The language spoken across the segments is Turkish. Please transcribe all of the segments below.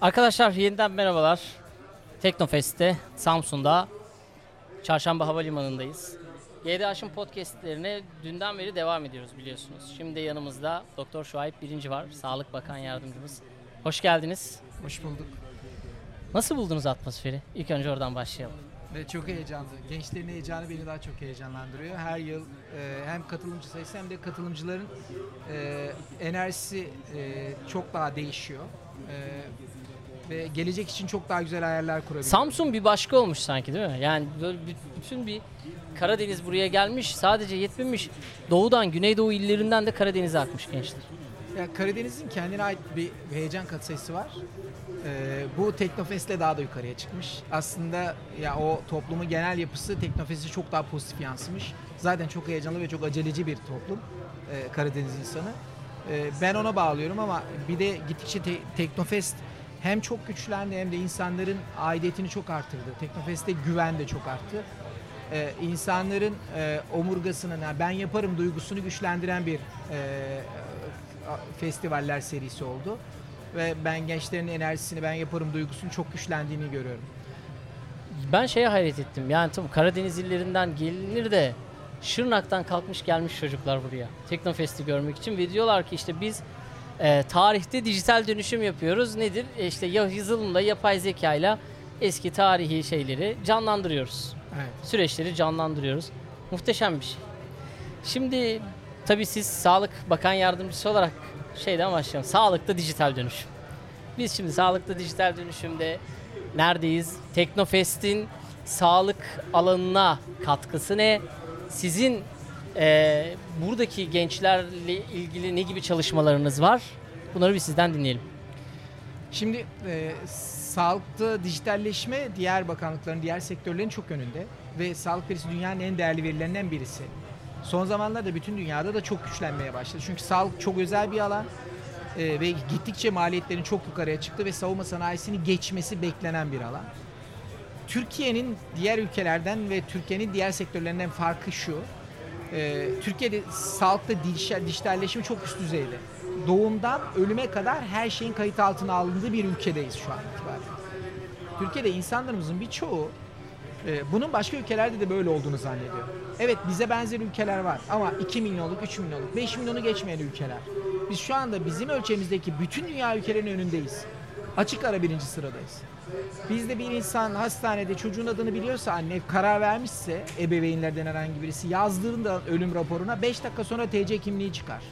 Arkadaşlar yeniden merhabalar. Teknofest'te Samsun'da Çarşamba Havalimanı'ndayız. GDH'ın podcastlerine dünden beri devam ediyoruz biliyorsunuz. Şimdi yanımızda Doktor Şuayb Birinci var. Sağlık Bakan Yardımcımız. Hoş geldiniz. Hoş bulduk. Nasıl buldunuz atmosferi? İlk önce oradan başlayalım. Ve çok heyecanlı. Gençlerin heyecanı beni daha çok heyecanlandırıyor. Her yıl e, hem katılımcı sayısı hem de katılımcıların e, enerjisi e, çok daha değişiyor. E, ve gelecek için çok daha güzel hayaller kurabiliyor. Samsun bir başka olmuş sanki değil mi? Yani böyle bütün bir Karadeniz buraya gelmiş. Sadece yetmemiş. Doğudan, Güneydoğu illerinden de Karadeniz'e akmış gençler. Ya Karadeniz'in kendine ait bir heyecan katsayısı var. Ee, bu Teknofest'le daha da yukarıya çıkmış. Aslında ya o toplumun genel yapısı Teknofest'e çok daha pozitif yansımış. Zaten çok heyecanlı ve çok aceleci bir toplum e, Karadeniz insanı. E, ben ona bağlıyorum ama bir de gittikçe te- Teknofest hem çok güçlendi hem de insanların aidiyetini çok arttırdı. Teknofest'te güven de çok arttı. Ee, insanların e, omurgasının yani ben yaparım duygusunu güçlendiren bir e, festivaller serisi oldu. Ve ben gençlerin enerjisini ben yaparım duygusunun çok güçlendiğini görüyorum. Ben şeye hayret ettim. Yani tabii Karadeniz illerinden gelinir de Şırnak'tan kalkmış gelmiş çocuklar buraya. Teknofest'i görmek için ve diyorlar ki işte biz e, tarihte dijital dönüşüm yapıyoruz. Nedir? E, işte ya yazılımla yapay zekayla eski tarihi şeyleri canlandırıyoruz. Evet. Süreçleri canlandırıyoruz. Muhteşem bir şey. Şimdi tabii siz Sağlık Bakan Yardımcısı olarak şeyden başlayalım. Sağlıkta dijital dönüşüm. Biz şimdi sağlıkta dijital dönüşümde neredeyiz? Teknofest'in sağlık alanına katkısı ne? Sizin eee, buradaki gençlerle ilgili ne gibi çalışmalarınız var? Bunları bir sizden dinleyelim. Şimdi e, sağlıkta dijitalleşme diğer bakanlıkların, diğer sektörlerin çok önünde ve sağlık verisi dünyanın en değerli verilerinden birisi. Son zamanlarda bütün dünyada da çok güçlenmeye başladı. Çünkü sağlık çok özel bir alan e, ve gittikçe maliyetlerin çok yukarıya çıktı ve savunma sanayisini geçmesi beklenen bir alan. Türkiye'nin diğer ülkelerden ve Türkiye'nin diğer sektörlerinden farkı şu. E, Türkiye'de sağlıkta dijital- dijitalleşme çok üst düzeyde. Doğumdan ölüme kadar her şeyin kayıt altına alındığı bir ülkedeyiz şu an itibaren. Türkiye'de insanlarımızın birçoğu e, bunun başka ülkelerde de böyle olduğunu zannediyor. Evet bize benzer ülkeler var ama 2 milyonluk, 3 milyonluk, 5 milyonu geçmeyen ülkeler. Biz şu anda bizim ölçemizdeki bütün dünya ülkelerinin önündeyiz. Açık ara birinci sıradayız. Bizde bir insan hastanede çocuğun adını biliyorsa anne karar vermişse ebeveynlerden herhangi birisi yazdığında ölüm raporuna 5 dakika sonra TC kimliği çıkar.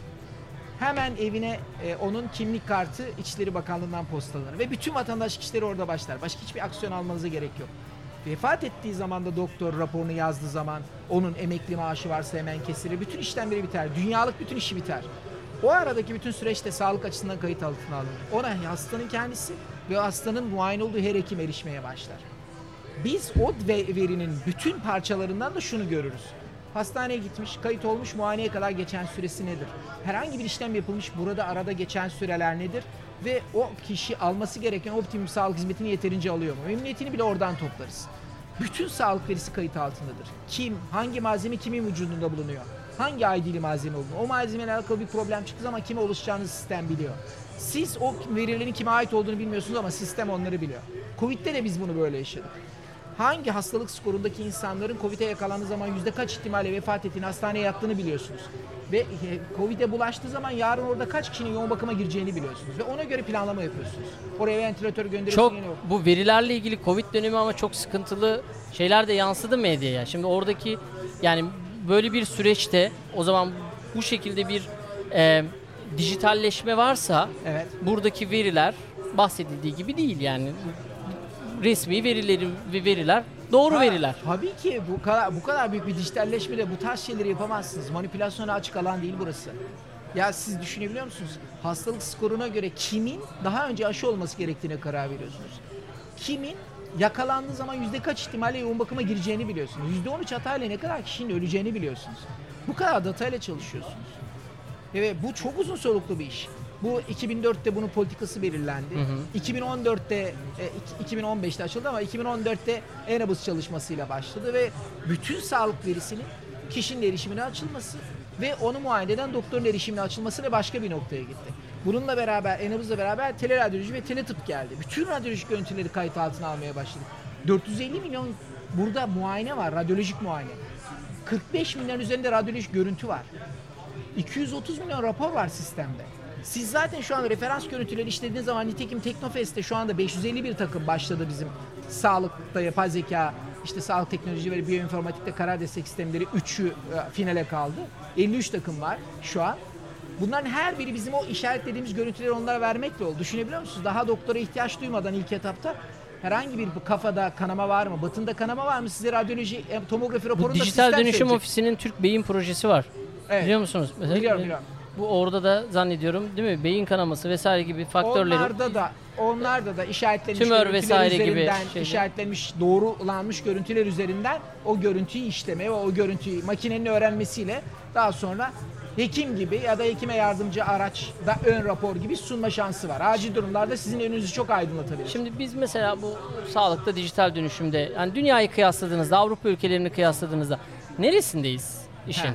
Hemen evine e, onun kimlik kartı İçişleri Bakanlığı'ndan postalanır ve bütün vatandaşlık işleri orada başlar. Başka hiçbir aksiyon almanıza gerek yok. Vefat ettiği zaman da doktor raporunu yazdığı zaman onun emekli maaşı varsa hemen kesilir. Bütün işlemleri biter. Dünyalık bütün işi biter. O aradaki bütün süreçte sağlık açısından kayıt altına alınır. Ona hastanın kendisi ve hastanın muayene olduğu her hekim erişmeye başlar. Biz o ve- verinin bütün parçalarından da şunu görürüz. Hastaneye gitmiş, kayıt olmuş, muayeneye kadar geçen süresi nedir? Herhangi bir işlem yapılmış, burada arada geçen süreler nedir? Ve o kişi alması gereken optimum sağlık hizmetini yeterince alıyor mu? Memnuniyetini bile oradan toplarız. Bütün sağlık verisi kayıt altındadır. Kim, hangi malzeme kimin vücudunda bulunuyor? Hangi ID'li malzeme bulunuyor? O malzemeyle alakalı bir problem çıktığı zaman kime oluşacağını sistem biliyor. Siz o verilerin kime ait olduğunu bilmiyorsunuz ama sistem onları biliyor. Covid'de de biz bunu böyle yaşadık hangi hastalık skorundaki insanların Covid'e yakalandığı zaman yüzde kaç ihtimalle vefat ettiğini, hastaneye yattığını biliyorsunuz. Ve e, Covid'e bulaştığı zaman yarın orada kaç kişinin yoğun bakıma gireceğini biliyorsunuz. Ve ona göre planlama yapıyorsunuz. Oraya ventilatör gönderiyorsunuz. Çok yok. bu verilerle ilgili Covid dönemi ama çok sıkıntılı şeyler de yansıdı medyaya. Şimdi oradaki yani böyle bir süreçte o zaman bu şekilde bir e, dijitalleşme varsa Evet. buradaki veriler bahsedildiği gibi değil yani resmi verilerin ve veriler doğru Ha, veriler. Tabii ki bu kadar bu kadar büyük bir dijitalleşmede bu tarz şeyleri yapamazsınız. Manipülasyona açık alan değil burası. Ya siz düşünebiliyor musunuz? Hastalık skoruna göre kimin daha önce aşı olması gerektiğine karar veriyorsunuz. Kimin yakalandığı zaman yüzde kaç ihtimalle yoğun bakıma gireceğini biliyorsunuz. Yüzde on üç hatayla ne kadar kişinin öleceğini biliyorsunuz. Bu kadar datayla çalışıyorsunuz. Evet bu çok uzun soluklu bir iş. Bu 2004'te bunun politikası belirlendi. 2014'te, e, iki- 2015'te açıldı ama 2014'te Enabus çalışmasıyla başladı ve bütün sağlık verisinin kişinin erişimine açılması Ve onu muayeneden doktorun erişimine açılmasıyla başka bir noktaya gitti. Bununla beraber, Enabız'la beraber teleradyoloji ve teletıp geldi. Bütün radyolojik görüntüleri kayıt altına almaya başladık. 450 milyon burada muayene var, radyolojik muayene. 45 milyon üzerinde radyolojik görüntü var. 230 milyon rapor var sistemde. Siz zaten şu an referans görüntüleri işlediğiniz zaman nitekim Teknofest'te şu anda 551 takım başladı bizim sağlıkta yapay zeka, işte sağlık teknoloji ve biyoinformatikte karar destek sistemleri 3'ü e, finale kaldı. 53 takım var şu an. Bunların her biri bizim o işaretlediğimiz görüntüleri onlara vermekle oldu. Düşünebiliyor musunuz? Daha doktora ihtiyaç duymadan ilk etapta herhangi bir kafada kanama var mı? Batında kanama var mı? Size radyoloji, e, tomografi Bu raporunda dijital sistem dönüşüm söyleyecek. ofisinin Türk Beyin projesi var. Evet. Biliyor musunuz? Mesela, Biliyorum, e, biliyorum. Bu orada da zannediyorum değil mi? Beyin kanaması vesaire gibi faktörleri. Onlarda da onlarda da işaretlenmiş Tümör görüntüler vesaire gibi şeyler. işaretlenmiş doğrulanmış görüntüler üzerinden o görüntüyü işleme ve o görüntüyü makinenin öğrenmesiyle daha sonra hekim gibi ya da hekime yardımcı araç da ön rapor gibi sunma şansı var. Acil durumlarda sizin önünüzü çok aydınlatabilir. Şimdi biz mesela bu sağlıkta dijital dönüşümde yani dünyayı kıyasladığınızda Avrupa ülkelerini kıyasladığınızda neresindeyiz işin? He.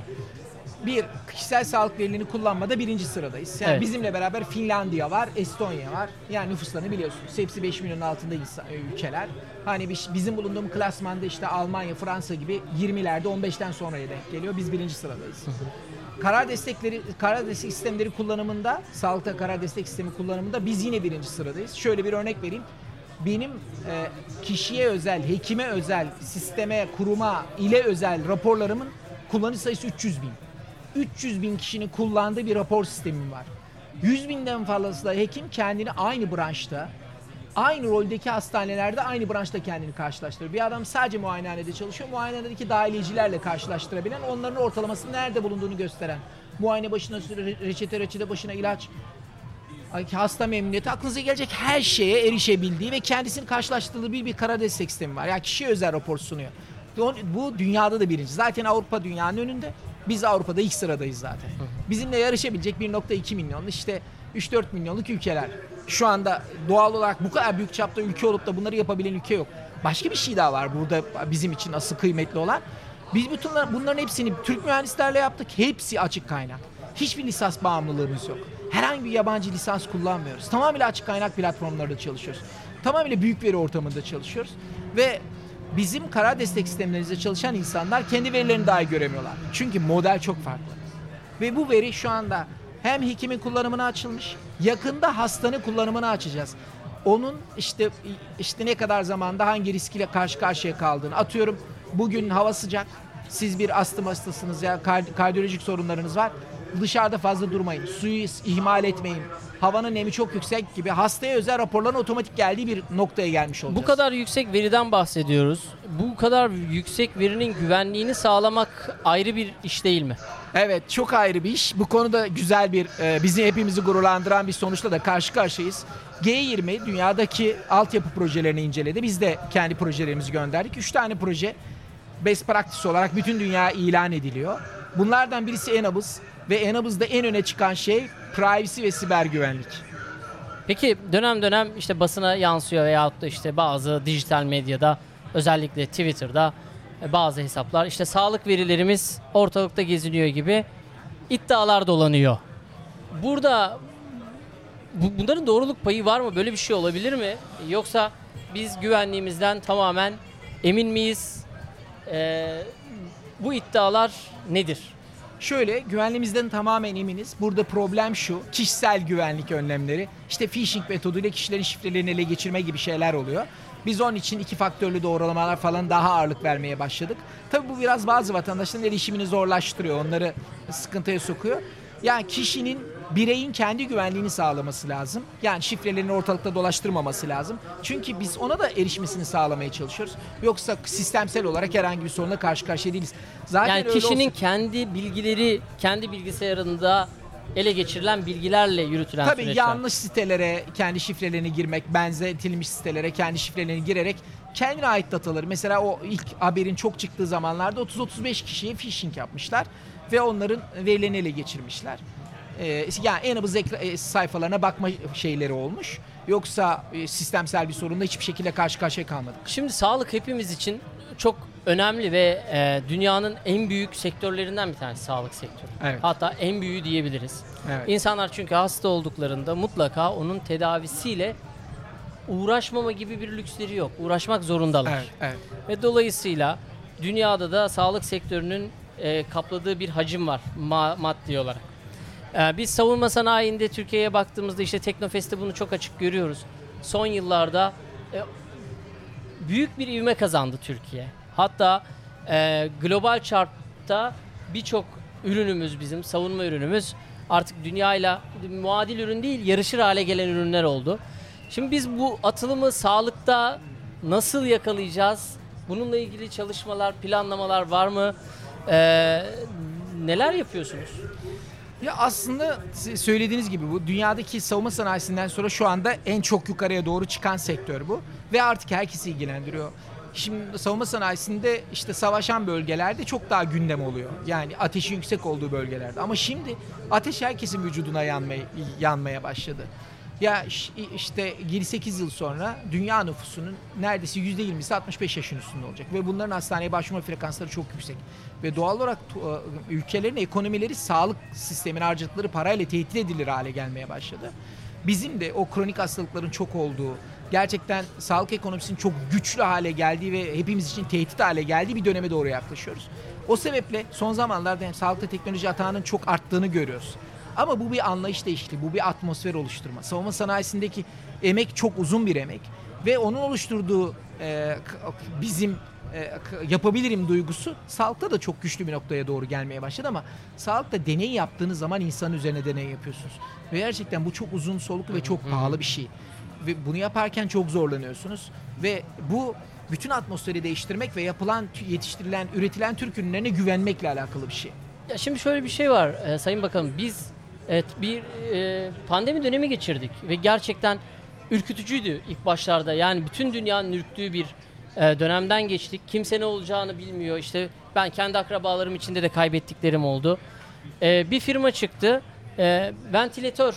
bir kişisel sağlık verilerini kullanmada birinci sıradayız. Yani Evet. bizimle beraber Finlandiya var, Estonya var. Yani nüfuslarını biliyorsunuz. Hepsi 5 milyonun altında insan- e, ülkeler. Hani biz- bizim bulunduğumuz klasmanda işte Almanya, Fransa gibi 20'lerde 15'ten sonraya denk geliyor. Biz birinci sıradayız. Karar destekleri, karar destek sistemleri kullanımında, sağlıkta karar destek sistemi kullanımında biz yine birinci sıradayız. Şöyle bir örnek vereyim. Benim e, kişiye özel, hekime özel, sisteme, kuruma, ile özel raporlarımın kullanıcı sayısı 300 bin. 300 bin kişinin kullandığı bir rapor sistemim var. 100 binden fazlası da hekim kendini aynı branşta, aynı roldeki hastanelerde aynı branşta kendini karşılaştırıyor. Bir adam sadece muayenehanede çalışıyor. Muayenehanedeki dahiliyecilerle karşılaştırabilen, onların ortalamasının nerede bulunduğunu gösteren. Muayene başına re- reçete, reçete başına ilaç, hasta memnuniyeti aklınıza gelecek her şeye erişebildiği ve kendisini karşılaştırdığı bir, bir kara destek sistemi var. Yani kişiye özel rapor sunuyor. Bu dünyada da birinci. Zaten Avrupa dünyanın önünde. Biz Avrupa'da ilk sıradayız zaten. Bizimle yarışabilecek 1.2 milyon işte 3-4 milyonluk ülkeler. Şu anda doğal olarak bu kadar büyük çapta ülke olup da bunları yapabilen ülke yok. Başka bir şey daha var burada bizim için asıl kıymetli olan. Biz bütün bunların hepsini Türk mühendislerle yaptık. Hepsi açık kaynak. Hiçbir lisans bağımlılığımız yok. Herhangi bir yabancı lisans kullanmıyoruz. Tamamıyla açık kaynak platformlarında çalışıyoruz. Tamamıyla büyük veri ortamında çalışıyoruz. Ve bizim karar destek sistemlerimizde çalışan insanlar kendi verilerini dahi göremiyorlar. Çünkü model çok farklı. Ve bu veri şu anda hem hekimin kullanımına açılmış, yakında hastanın kullanımına açacağız. Onun işte işte ne kadar zamanda hangi riskiyle karşı karşıya kaldığını atıyorum. Bugün hava sıcak. Siz bir astım hastasınız ya kard- kardiyolojik sorunlarınız var. Dışarıda fazla durmayın. Suyu ihmal etmeyin. Havanın nemi çok yüksek gibi hastaya özel raporların otomatik geldiği bir noktaya gelmiş olacağız. Bu kadar yüksek veriden bahsediyoruz. Bu kadar yüksek verinin güvenliğini sağlamak ayrı bir iş değil mi? Evet çok ayrı bir iş. Bu konuda güzel bir e, bizi hepimizi gururlandıran bir sonuçla da karşı karşıyayız. G20 dünyadaki altyapı projelerini inceledi. Biz de kendi projelerimizi gönderdik. Üç tane proje best practice olarak bütün dünya ilan ediliyor. Bunlardan birisi Enabız ve Enabız'da en öne çıkan şey privacy ve siber güvenlik. Peki dönem dönem işte basına yansıyor veyahut da işte bazı dijital medyada özellikle Twitter'da e, bazı hesaplar işte sağlık verilerimiz ortalıkta geziniyor gibi iddialar dolanıyor. Burada bu, bunların doğruluk payı var mı? Böyle bir şey olabilir mi? Yoksa biz güvenliğimizden tamamen emin miyiz? Ee, bu iddialar nedir? Şöyle güvenliğimizden tamamen eminiz. Burada problem şu. Kişisel güvenlik önlemleri. İşte phishing metoduyla kişilerin şifrelerini ele geçirme gibi şeyler oluyor. Biz onun için iki faktörlü doğrulamalar falan daha ağırlık vermeye başladık. Tabii bu biraz bazı vatandaşların erişimini zorlaştırıyor. Onları sıkıntıya sokuyor. Yani kişinin bireyin kendi güvenliğini sağlaması lazım. Yani şifrelerini ortalıkta dolaştırmaması lazım. Çünkü biz ona da erişmesini sağlamaya çalışıyoruz. Yoksa sistemsel olarak herhangi bir sorunla karşı karşıya değiliz. Zaten Yani kişinin olsa- kendi bilgileri kendi bilgisayarında ele geçirilen bilgilerle yürütülen Tabii süreçler. yanlış sitelere kendi şifrelerini girmek, benzetilmiş sitelere kendi şifrelerini girerek kendine ait dataları mesela o ilk haberin çok çıktığı zamanlarda 30-35 kişiye phishing yapmışlar ve onların verilerini ele geçirmişler. Ee, yani en abız ekra- e, sayfalarına bakma şeyleri olmuş. Yoksa e, sistemsel bir sorunla hiçbir şekilde karşı karşıya kalmadık. Şimdi sağlık hepimiz için çok önemli ve e, dünyanın en büyük sektörlerinden bir tanesi sağlık sektörü. Evet. Hatta en büyüğü diyebiliriz. Evet. İnsanlar çünkü hasta olduklarında mutlaka onun tedavisiyle uğraşmama gibi bir lüksleri yok. Uğraşmak zorundalar. Evet, evet. Ve dolayısıyla dünyada da sağlık sektörünün e, kapladığı bir hacim var ma- maddi olarak. E, biz savunma sanayinde Türkiye'ye baktığımızda işte Teknofest'te bunu çok açık görüyoruz. Son yıllarda e, büyük bir ivme kazandı Türkiye. Hatta e, global chartta birçok ürünümüz bizim savunma ürünümüz artık dünyayla muadil ürün değil yarışır hale gelen ürünler oldu. Şimdi biz bu atılımı sağlıkta nasıl yakalayacağız? Bununla ilgili çalışmalar, planlamalar var mı? Ee, neler yapıyorsunuz? Ya aslında söylediğiniz gibi bu dünyadaki savunma sanayisinden sonra şu anda en çok yukarıya doğru çıkan sektör bu ve artık herkesi ilgilendiriyor. Şimdi savunma sanayisinde işte savaşan bölgelerde çok daha gündem oluyor. Yani ateşin yüksek olduğu bölgelerde. Ama şimdi ateş herkesin vücuduna yanmaya, yanmaya başladı. Ya işte 7-8 yıl sonra dünya nüfusunun neredeyse %20'si 65 yaşın üstünde olacak. Ve bunların hastaneye başvurma frekansları çok yüksek. Ve doğal olarak e, ülkelerin ekonomileri sağlık sistemine harcadıkları parayla tehdit edilir hale gelmeye başladı. Bizim de o kronik hastalıkların çok olduğu, gerçekten sağlık ekonomisinin çok güçlü hale geldiği ve hepimiz için tehdit hale geldiği bir döneme doğru yaklaşıyoruz. O sebeple son zamanlarda hem sağlıkta teknoloji atağının çok arttığını görüyoruz. Ama bu bir anlayış değişikliği, bu bir atmosfer oluşturma. Savunma sanayisindeki emek çok uzun bir emek ve onun oluşturduğu e, bizim e, yapabilirim duygusu sağlıkta da çok güçlü bir noktaya doğru gelmeye başladı ama sağlıkta deney yaptığınız zaman insan üzerine deney yapıyorsunuz. Ve gerçekten bu çok uzun soluklu ve çok pahalı bir şey. Ve bunu yaparken çok zorlanıyorsunuz ve bu bütün atmosferi değiştirmek ve yapılan, yetiştirilen, üretilen Türk ürünlerine güvenmekle alakalı bir şey. Ya şimdi şöyle bir şey var e, Sayın Bakanım. Biz evet bir e, pandemi dönemi geçirdik ve gerçekten ürkütücüydü ilk başlarda. Yani bütün dünyanın ürktüğü bir e, dönemden geçtik. Kimse ne olacağını bilmiyor. İşte ben kendi akrabalarım içinde de kaybettiklerim oldu. E, bir firma çıktı. E, ventilatör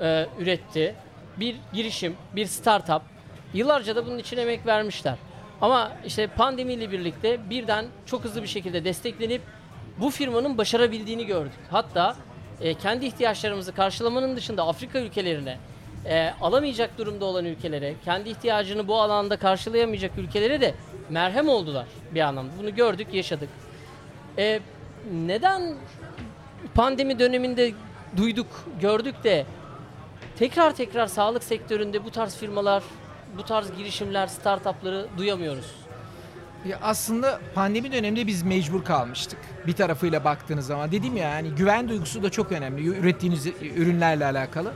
e, üretti. Bir girişim, bir startup. Yıllarca da bunun için emek vermişler. Ama işte pandemiyle birlikte birden çok hızlı bir şekilde desteklenip bu firmanın başarabildiğini gördük. Hatta e, kendi ihtiyaçlarımızı karşılamanın dışında Afrika ülkelerine, e, alamayacak durumda olan ülkelere, kendi ihtiyacını bu alanda karşılayamayacak ülkelere de merhem oldular bir anlamda. Bunu gördük, yaşadık. E, neden pandemi döneminde duyduk, gördük de tekrar tekrar sağlık sektöründe bu tarz firmalar, bu tarz girişimler, startupları duyamıyoruz? Ya aslında pandemi döneminde biz mecbur kalmıştık. Bir tarafıyla baktığınız zaman dedim ya yani güven duygusu da çok önemli ürettiğiniz ürünlerle alakalı.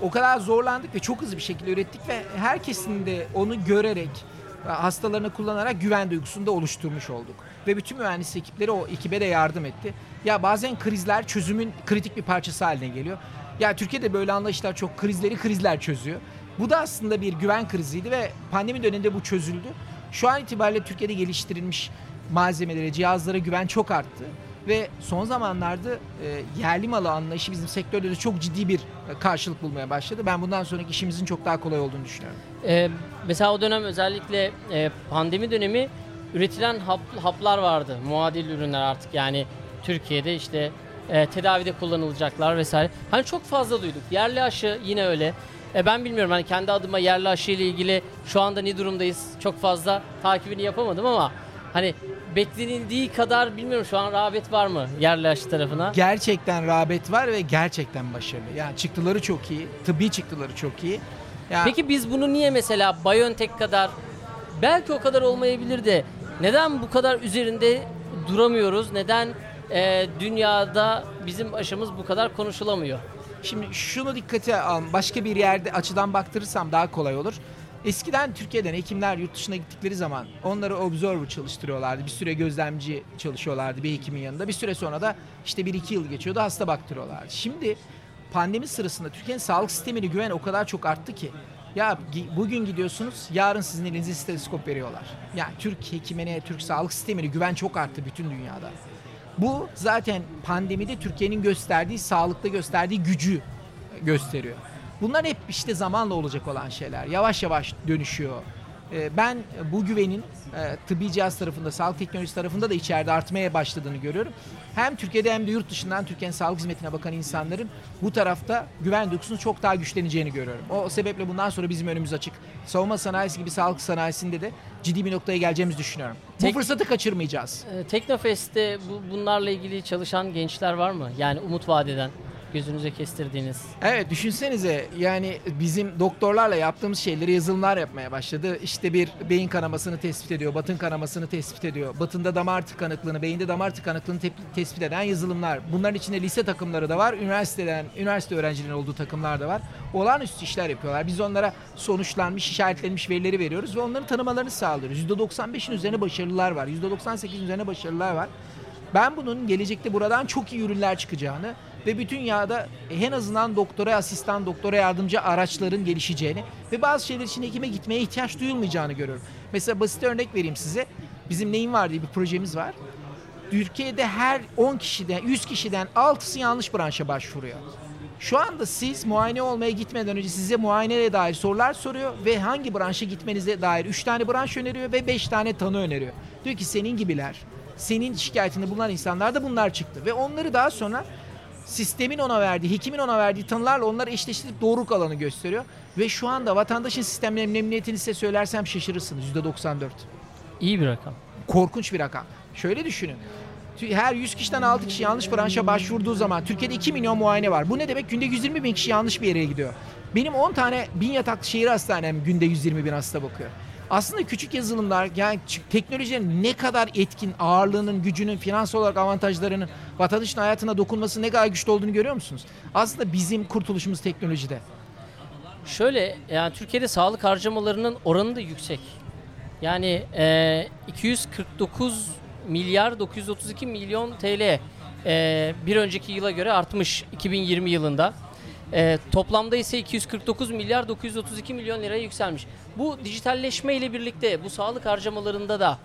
O kadar zorlandık ve çok hızlı bir şekilde ürettik ve herkesin de onu görerek hastalarını kullanarak güven duygusunu da oluşturmuş olduk. Ve bütün mühendis ekipleri o ekibe de yardım etti. Ya bazen krizler çözümün kritik bir parçası haline geliyor. Ya Türkiye'de böyle anlayışlar çok krizleri krizler çözüyor. Bu da aslında bir güven kriziydi ve pandemi döneminde bu çözüldü. Şu an itibariyle Türkiye'de geliştirilmiş malzemelere, cihazlara güven çok arttı. Ve son zamanlarda e, yerli malı anlayışı bizim sektörde de çok ciddi bir e, karşılık bulmaya başladı. Ben bundan sonraki işimizin çok daha kolay olduğunu düşünüyorum. Ee, mesela o dönem özellikle e, pandemi dönemi üretilen hap, haplar vardı. Muadil ürünler artık yani Türkiye'de işte e, tedavide kullanılacaklar vesaire. Hani çok fazla duyduk. Yerli aşı yine öyle. E, ben bilmiyorum hani kendi adıma yerli aşı ile ilgili şu anda ne durumdayız çok fazla takibini yapamadım ama hani beklenildiği kadar bilmiyorum şu an rağbet var mı yerli aşı tarafına? Gerçekten rağbet var ve gerçekten başarılı. Yani çıktıları çok iyi, tıbbi çıktıları çok iyi. Ya Peki biz bunu niye mesela BioNTech kadar belki o kadar olmayabilir de neden bu kadar üzerinde duramıyoruz? Neden e, dünyada bizim aşımız bu kadar konuşulamıyor? Şimdi şunu dikkate al. Başka bir yerde açıdan baktırırsam daha kolay olur. Eskiden Türkiye'den hekimler yurt dışına gittikleri zaman onları observer çalıştırıyorlardı. Bir süre gözlemci çalışıyorlardı bir hekimin yanında. Bir süre sonra da işte bir iki yıl geçiyordu hasta baktırıyorlardı. Şimdi pandemi sırasında Türkiye'nin sağlık sistemine güven o kadar çok arttı ki. Ya bugün gidiyorsunuz, yarın sizin elinize steteskop veriyorlar. Yani Türk hekimine, Türk sağlık sistemine güven çok arttı bütün dünyada. Bu zaten pandemide Türkiye'nin gösterdiği, sağlıkta gösterdiği gücü gösteriyor. Bunlar hep işte zamanla olacak olan şeyler. Yavaş yavaş dönüşüyor. E, ben bu güvenin e, tıbbi cihaz tarafında, sağlık teknolojisi tarafında da içeride artmaya başladığını görüyorum. Hem Türkiye'de hem de yurt dışından Türkiye'nin sağlık hizmetine bakan insanların bu tarafta güven duygusunun çok daha güçleneceğini görüyorum. O sebeple bundan sonra bizim önümüz açık. Savunma sanayisi gibi sağlık sanayisinde de ciddi bir noktaya geleceğimizi düşünüyorum. Tek- Bu fırsatı kaçırmayacağız. Ee, Teknofest'te bu, bunlarla ilgili çalışan gençler var mı? Yani umut vadeden gözünüze kestirdiğiniz. Evet düşünsenize yani bizim doktorlarla yaptığımız şeyleri yazılımlar yapmaya başladı. İşte bir beyin kanamasını tespit ediyor, batın kanamasını tespit ediyor. Batında damar tıkanıklığını, beyinde damar tıkanıklığını tespit eden yazılımlar. Bunların içinde lise takımları da var, üniversiteden, üniversite öğrencilerinin olduğu takımlar da var. Olağanüstü işler yapıyorlar. Biz onlara sonuçlanmış, işaretlenmiş verileri veriyoruz ve onların tanımalarını sağlıyoruz. %95'in üzerine başarılılar var, %98'in üzerine başarılılar var. Ben bunun gelecekte buradan çok iyi ürünler çıkacağını ve bütün dünyada en azından doktora asistan, doktora yardımcı araçların gelişeceğini ve bazı şeyler için hekime gitmeye ihtiyaç duyulmayacağını görüyorum. Mesela basit örnek vereyim size. Bizim neyin var diye bir projemiz var. Türkiye'de her 10 kişiden, 100 kişiden 6'sı yanlış branşa başvuruyor. Şu anda siz muayene olmaya gitmeden önce size muayeneye dair sorular soruyor ve hangi branşa gitmenize dair 3 tane branş öneriyor ve 5 tane tanı öneriyor. Diyor ki senin gibiler, senin şikayetinde bulunan insanlar da bunlar çıktı ve onları daha sonra sistemin ona verdiği, hekimin ona verdiği tanılarla onları eşleştirip doğruluk alanı gösteriyor. Ve şu anda vatandaşın sistemlerinin memnuniyetini size söylersem şaşırırsınız %94 İyi bir rakam. korkunç bir rakam. Şöyle düşünün. Her 100 kişiden 6 kişi yanlış branşa başvurduğu zaman Türkiye'de 2 milyon muayene var. Bu ne demek? Günde 120 bin kişi yanlış bir yere gidiyor. Benim 10 tane bin yataklı şehir hastanem günde 120 bin hasta bakıyor. Aslında küçük yazılımlar yani teknolojilerin ne kadar etkin, ağırlığının, gücünün, finansal olarak avantajlarının vatandaşın hayatına dokunması ne kadar güçlü olduğunu görüyor musunuz? Aslında bizim kurtuluşumuz teknolojide. Şöyle yani Türkiye'de sağlık harcamalarının oranı da yüksek. Yani e, 249 milyar 932 milyon TL e, bir önceki yıla göre artmış 2020 yılında. E, toplamda ise 249 milyar 932 milyon liraya yükselmiş. Bu dijitalleşme ile birlikte bu sağlık harcamalarında da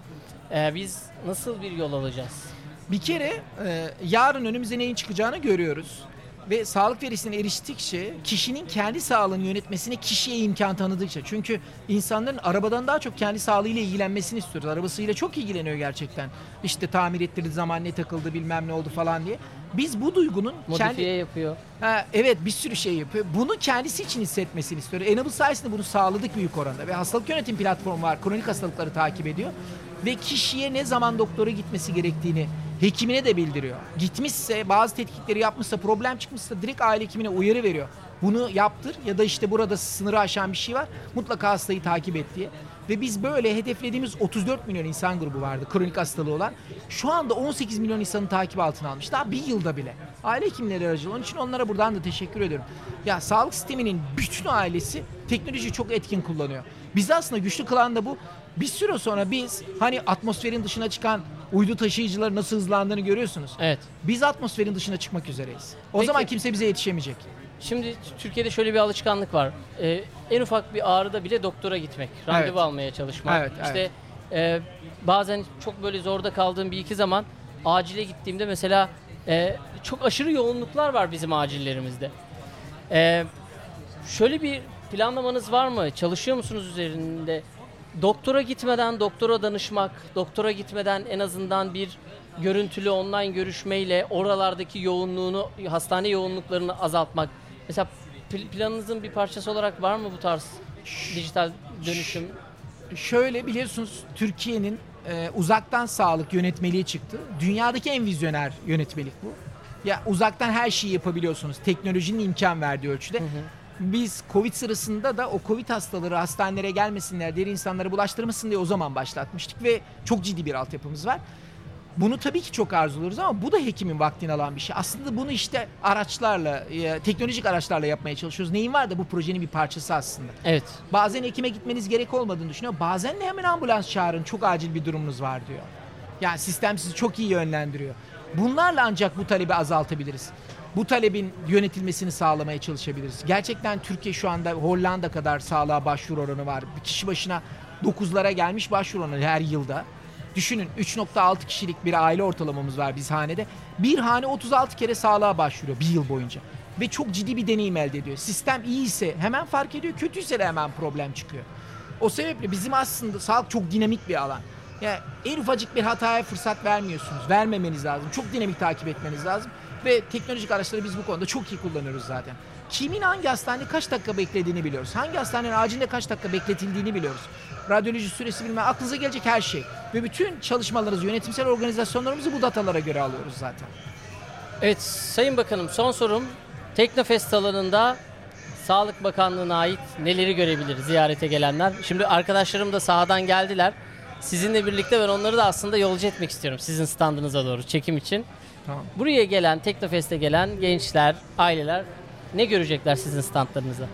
e, biz nasıl bir yol alacağız? Bir kere e, yarın önümüze neyin çıkacağını görüyoruz. Ve sağlık verisine eriştikçe kişinin kendi sağlığını yönetmesine kişiye imkan tanıdıkça. Çünkü insanların arabadan daha çok kendi sağlığıyla ilgilenmesini istiyoruz. Arabasıyla çok ilgileniyor gerçekten. İşte tamir ettirdiği zaman ne takıldı bilmem ne oldu falan diye. Biz bu duygunun Modifiye kendi... yapıyor. Ha, evet bir sürü şey yapıyor. Bunu kendisi için hissetmesini istiyor. Enable sayesinde bunu sağladık büyük oranda. Ve hastalık yönetim platformu var. Kronik hastalıkları takip ediyor. Ve kişiye ne zaman doktora gitmesi gerektiğini hekimine de bildiriyor. Gitmişse bazı tetkikleri yapmışsa problem çıkmışsa direkt aile hekimine uyarı veriyor. Bunu yaptır ya da işte burada sınırı aşan bir şey var. Mutlaka hastayı takip et diye. Ve biz böyle hedeflediğimiz 34 milyon insan grubu vardı kronik hastalığı olan. Şu anda 18 milyon insanı takip altına almış. Daha bir yılda bile. Aile hekimleri aracılığıyla. Onun için onlara buradan da teşekkür ediyorum. Ya sağlık sisteminin bütün ailesi teknolojiyi çok etkin kullanıyor. Bizi aslında güçlü kılan da bu. Bir süre sonra biz hani atmosferin dışına çıkan uydu taşıyıcıları nasıl hızlandığını görüyorsunuz. Evet. Biz atmosferin dışına çıkmak üzereyiz. O Peki. zaman kimse bize yetişemeyecek. Şimdi Türkiye'de şöyle bir alışkanlık var. Ee, en ufak bir ağrıda bile doktora gitmek, randevu Evet. almaya çalışmak. Evet, işte e, bazen çok böyle zorda kaldığım bir iki zaman acile gittiğimde mesela e, çok aşırı yoğunluklar var bizim acillerimizde. E, şöyle bir planlamanız var mı? Çalışıyor musunuz üzerinde? Doktora gitmeden doktora danışmak, doktora gitmeden en azından bir görüntülü online görüşmeyle oralardaki yoğunluğunu, hastane yoğunluklarını azaltmak. Mesela pl- planınızın bir parçası olarak var mı bu tarz dijital dönüşüm? Şöyle biliyorsunuz Türkiye'nin e, uzaktan sağlık yönetmeliği çıktı. Dünyadaki en vizyoner yönetmelik bu. Ya uzaktan her şeyi yapabiliyorsunuz. Teknolojinin imkan verdiği ölçüde. Biz Covid sırasında da o Covid hastaları hastanelere gelmesinler, diğer insanlara bulaştırmasın diye o zaman başlatmıştık ve çok ciddi bir altyapımız var. Bunu tabii ki çok arzuluyoruz ama bu da hekimin vaktini alan bir şey. Aslında bunu işte araçlarla, e, teknolojik araçlarla yapmaya çalışıyoruz. Neyin var da bu projenin bir parçası aslında. Evet. Bazen hekime gitmeniz gerek olmadığını düşünüyor. Bazen de hemen ambulans çağırın. Çok acil bir durumunuz var diyor. Yani sistem sizi çok iyi yönlendiriyor. Bunlarla ancak bu talebi azaltabiliriz. Bu talebin yönetilmesini sağlamaya çalışabiliriz. Gerçekten Türkiye şu anda Hollanda kadar sağlığa başvuru oranı var. Bir kişi başına 9'lara gelmiş başvuru oranı her yılda. Düşünün 3.6 kişilik bir aile ortalamamız var biz hanede. Bir hane 36 kere sağlığa başvuruyor bir yıl boyunca. Ve çok ciddi bir deneyim elde ediyor. Sistem iyiyse hemen fark ediyor, kötüyse de hemen problem çıkıyor. O sebeple bizim aslında sağlık çok dinamik bir alan. Yani en ufacık bir hataya fırsat vermiyorsunuz. Vermemeniz lazım. Çok dinamik takip etmeniz lazım. Ve teknolojik araçları biz bu konuda çok iyi kullanıyoruz zaten. Kimin hangi hastanede kaç dakika beklediğini biliyoruz. Hangi hastanenin acilde kaç dakika bekletildiğini biliyoruz. Radyoloji süresi bilmem aklınıza gelecek her şey. Ve bütün çalışmalarımızı, yönetimsel organizasyonlarımızı bu datalara göre alıyoruz zaten. Evet Sayın Bakanım son sorum Teknofest alanında Sağlık Bakanlığı'na ait neleri görebilir ziyarete gelenler? Şimdi arkadaşlarım da sahadan geldiler. Sizinle birlikte ben onları da aslında yolcu etmek istiyorum sizin standınıza doğru çekim için. Tamam. Buraya gelen, Teknofest'e gelen gençler, aileler ne görecekler sizin standlarınızda?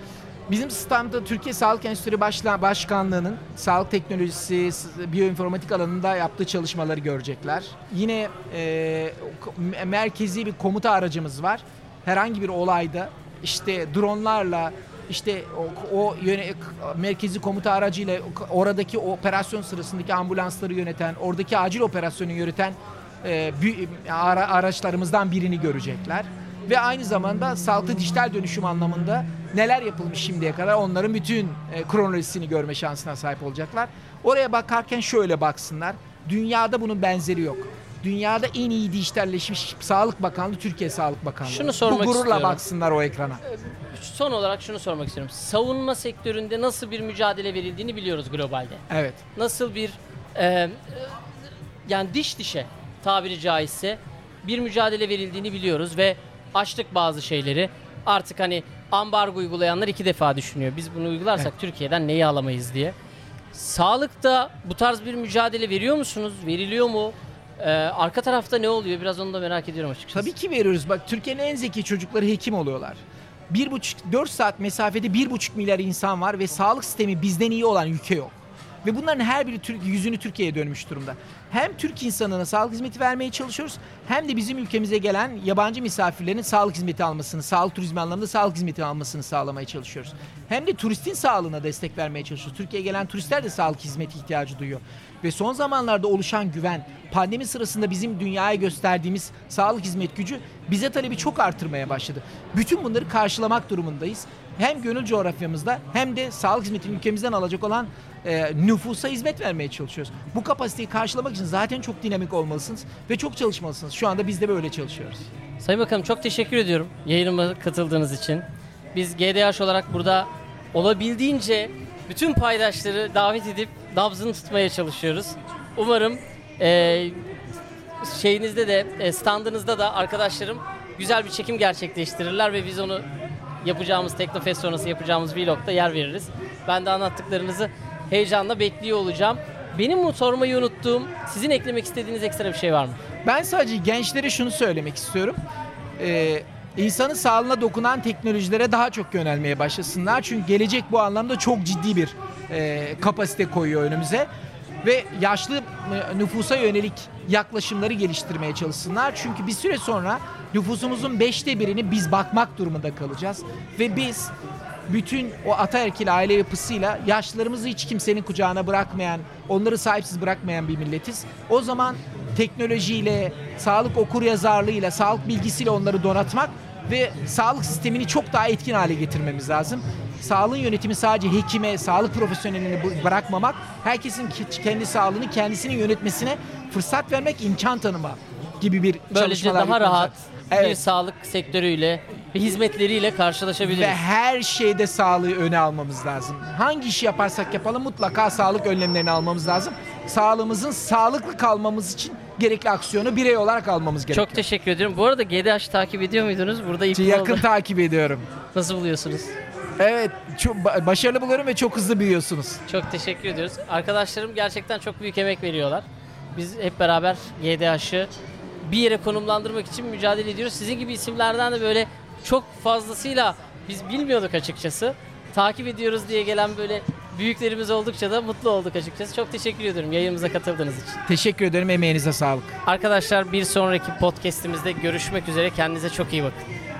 Bizim standta Türkiye Sağlık Enstitüsü Başla- Başkanlığı'nın sağlık teknolojisi, biyoinformatik alanında yaptığı çalışmaları görecekler. Yine e, merkezi bir komuta aracımız var. Herhangi bir olayda işte dronlarla işte o, o yöne, merkezi komuta aracıyla oradaki operasyon sırasındaki ambulansları yöneten, oradaki acil operasyonu yöneten e, araçlarımızdan birini görecekler. Ve aynı zamanda sağlıklı dijital dönüşüm anlamında neler yapılmış şimdiye kadar onların bütün e, kronolojisini görme şansına sahip olacaklar. Oraya bakarken şöyle baksınlar. Dünyada bunun benzeri yok. Dünyada en iyi dijitalleşmiş Sağlık Bakanlığı Türkiye Sağlık Bakanlığı. Şunu sormak Bu gururla istiyorum. baksınlar o ekrana. Son olarak şunu sormak istiyorum. Savunma sektöründe nasıl bir mücadele verildiğini biliyoruz globalde. Evet. nasıl bir e, e, yani diş dişe tabiri caizse bir mücadele verildiğini biliyoruz ve açtık bazı şeyleri. Artık hani ambargo uygulayanlar iki defa düşünüyor. Biz bunu uygularsak Türkiye'den neyi alamayız diye. Sağlıkta bu tarz bir mücadele veriyor musunuz? Veriliyor mu? E, arka tarafta ne oluyor? Biraz onu da merak ediyorum açıkçası. Tabii ki veriyoruz. Bak Türkiye'nin en zeki çocukları hekim oluyorlar. Bir buçuk, dört saat mesafede bir buçuk milyar insan var ve sağlık sistemi bizden iyi olan ülke yok. Ve bunların her biri Türk, yüzünü Türkiye'ye dönmüş durumda. Hem Türk insanına sağlık hizmeti vermeye çalışıyoruz hem de bizim ülkemize gelen yabancı misafirlerin sağlık hizmeti almasını, sağlık turizmi anlamında sağlık hizmeti almasını sağlamaya çalışıyoruz. Hem de turistin sağlığına destek vermeye çalışıyoruz. Türkiye'ye gelen turistler de sağlık hizmeti ihtiyacı duyuyor. Ve son zamanlarda oluşan güven, pandemi sırasında bizim dünyaya gösterdiğimiz sağlık hizmet gücü bize talebi çok artırmaya başladı. Bütün bunları karşılamak durumundayız. Hem gönül coğrafyamızda hem de sağlık hizmetini ülkemizden alacak olan e, nüfusa hizmet vermeye çalışıyoruz. Bu kapasiteyi karşılamak için zaten çok dinamik olmalısınız ve çok çalışmalısınız. Şu anda biz de böyle çalışıyoruz. Sayın Bakanım çok teşekkür ediyorum yayınıma katıldığınız için. Biz GDH olarak burada olabildiğince bütün paydaşları davet edip nabzını tutmaya çalışıyoruz. Umarım e, şeyinizde de e, standınızda da arkadaşlarım güzel bir çekim gerçekleştirirler ve biz onu yapacağımız Teknofest sonrası yapacağımız vlogda yer veririz. Ben de anlattıklarınızı heyecanla bekliyor olacağım. Benim bu sormayı unuttuğum, sizin eklemek istediğiniz ekstra bir şey var mı? Ben sadece gençlere şunu söylemek istiyorum. Ee, insanın sağlığına dokunan teknolojilere daha çok yönelmeye başlasınlar. Çünkü gelecek bu anlamda çok ciddi bir e, kapasite koyuyor önümüze. Ve yaşlı e, nüfusa yönelik yaklaşımları geliştirmeye çalışsınlar. Çünkü bir süre sonra nüfusumuzun beşte birini biz bakmak durumunda kalacağız. Ve biz bütün o ataerkil aile yapısıyla yaşlılarımızı hiç kimsenin kucağına bırakmayan, onları sahipsiz bırakmayan bir milletiz. O zaman teknolojiyle, sağlık okur yazarlığıyla, sağlık bilgisiyle onları donatmak ve sağlık sistemini çok daha etkin hale getirmemiz lazım. Sağlığın yönetimi sadece hekime, sağlık profesyoneline bırakmamak, herkesin kendi sağlığını kendisinin yönetmesine fırsat vermek, imkan tanıma gibi bir Böylece çalışmalar daha rahat lazım. bir Evet. sağlık sektörüyle ve hizmetleriyle karşılaşabiliriz. Ve her şeyde sağlığı öne almamız lazım. Hangi işi yaparsak yapalım mutlaka sağlık önlemlerini almamız lazım. Sağlığımızın sağlıklı kalmamız için gerekli aksiyonu birey olarak almamız gerekiyor. Çok teşekkür ediyorum. Bu arada GDH takip ediyor muydunuz? Burada ip yakın oldu. takip ediyorum. Nasıl buluyorsunuz? Evet, çok ba- başarılı buluyorum ve çok hızlı büyüyorsunuz. Çok teşekkür ediyoruz. Arkadaşlarım gerçekten çok büyük emek veriyorlar. Biz hep beraber GDH'ı bir yere konumlandırmak için mücadele ediyoruz. Sizin gibi isimlerden de böyle çok fazlasıyla biz bilmiyorduk açıkçası. Takip ediyoruz diye gelen böyle büyüklerimiz oldukça da mutlu olduk açıkçası. Çok teşekkür ediyorum yayınımıza katıldığınız için. Teşekkür ederim. Emeğinize sağlık. Arkadaşlar bir sonraki podcast'imizde görüşmek üzere. Kendinize çok iyi bakın.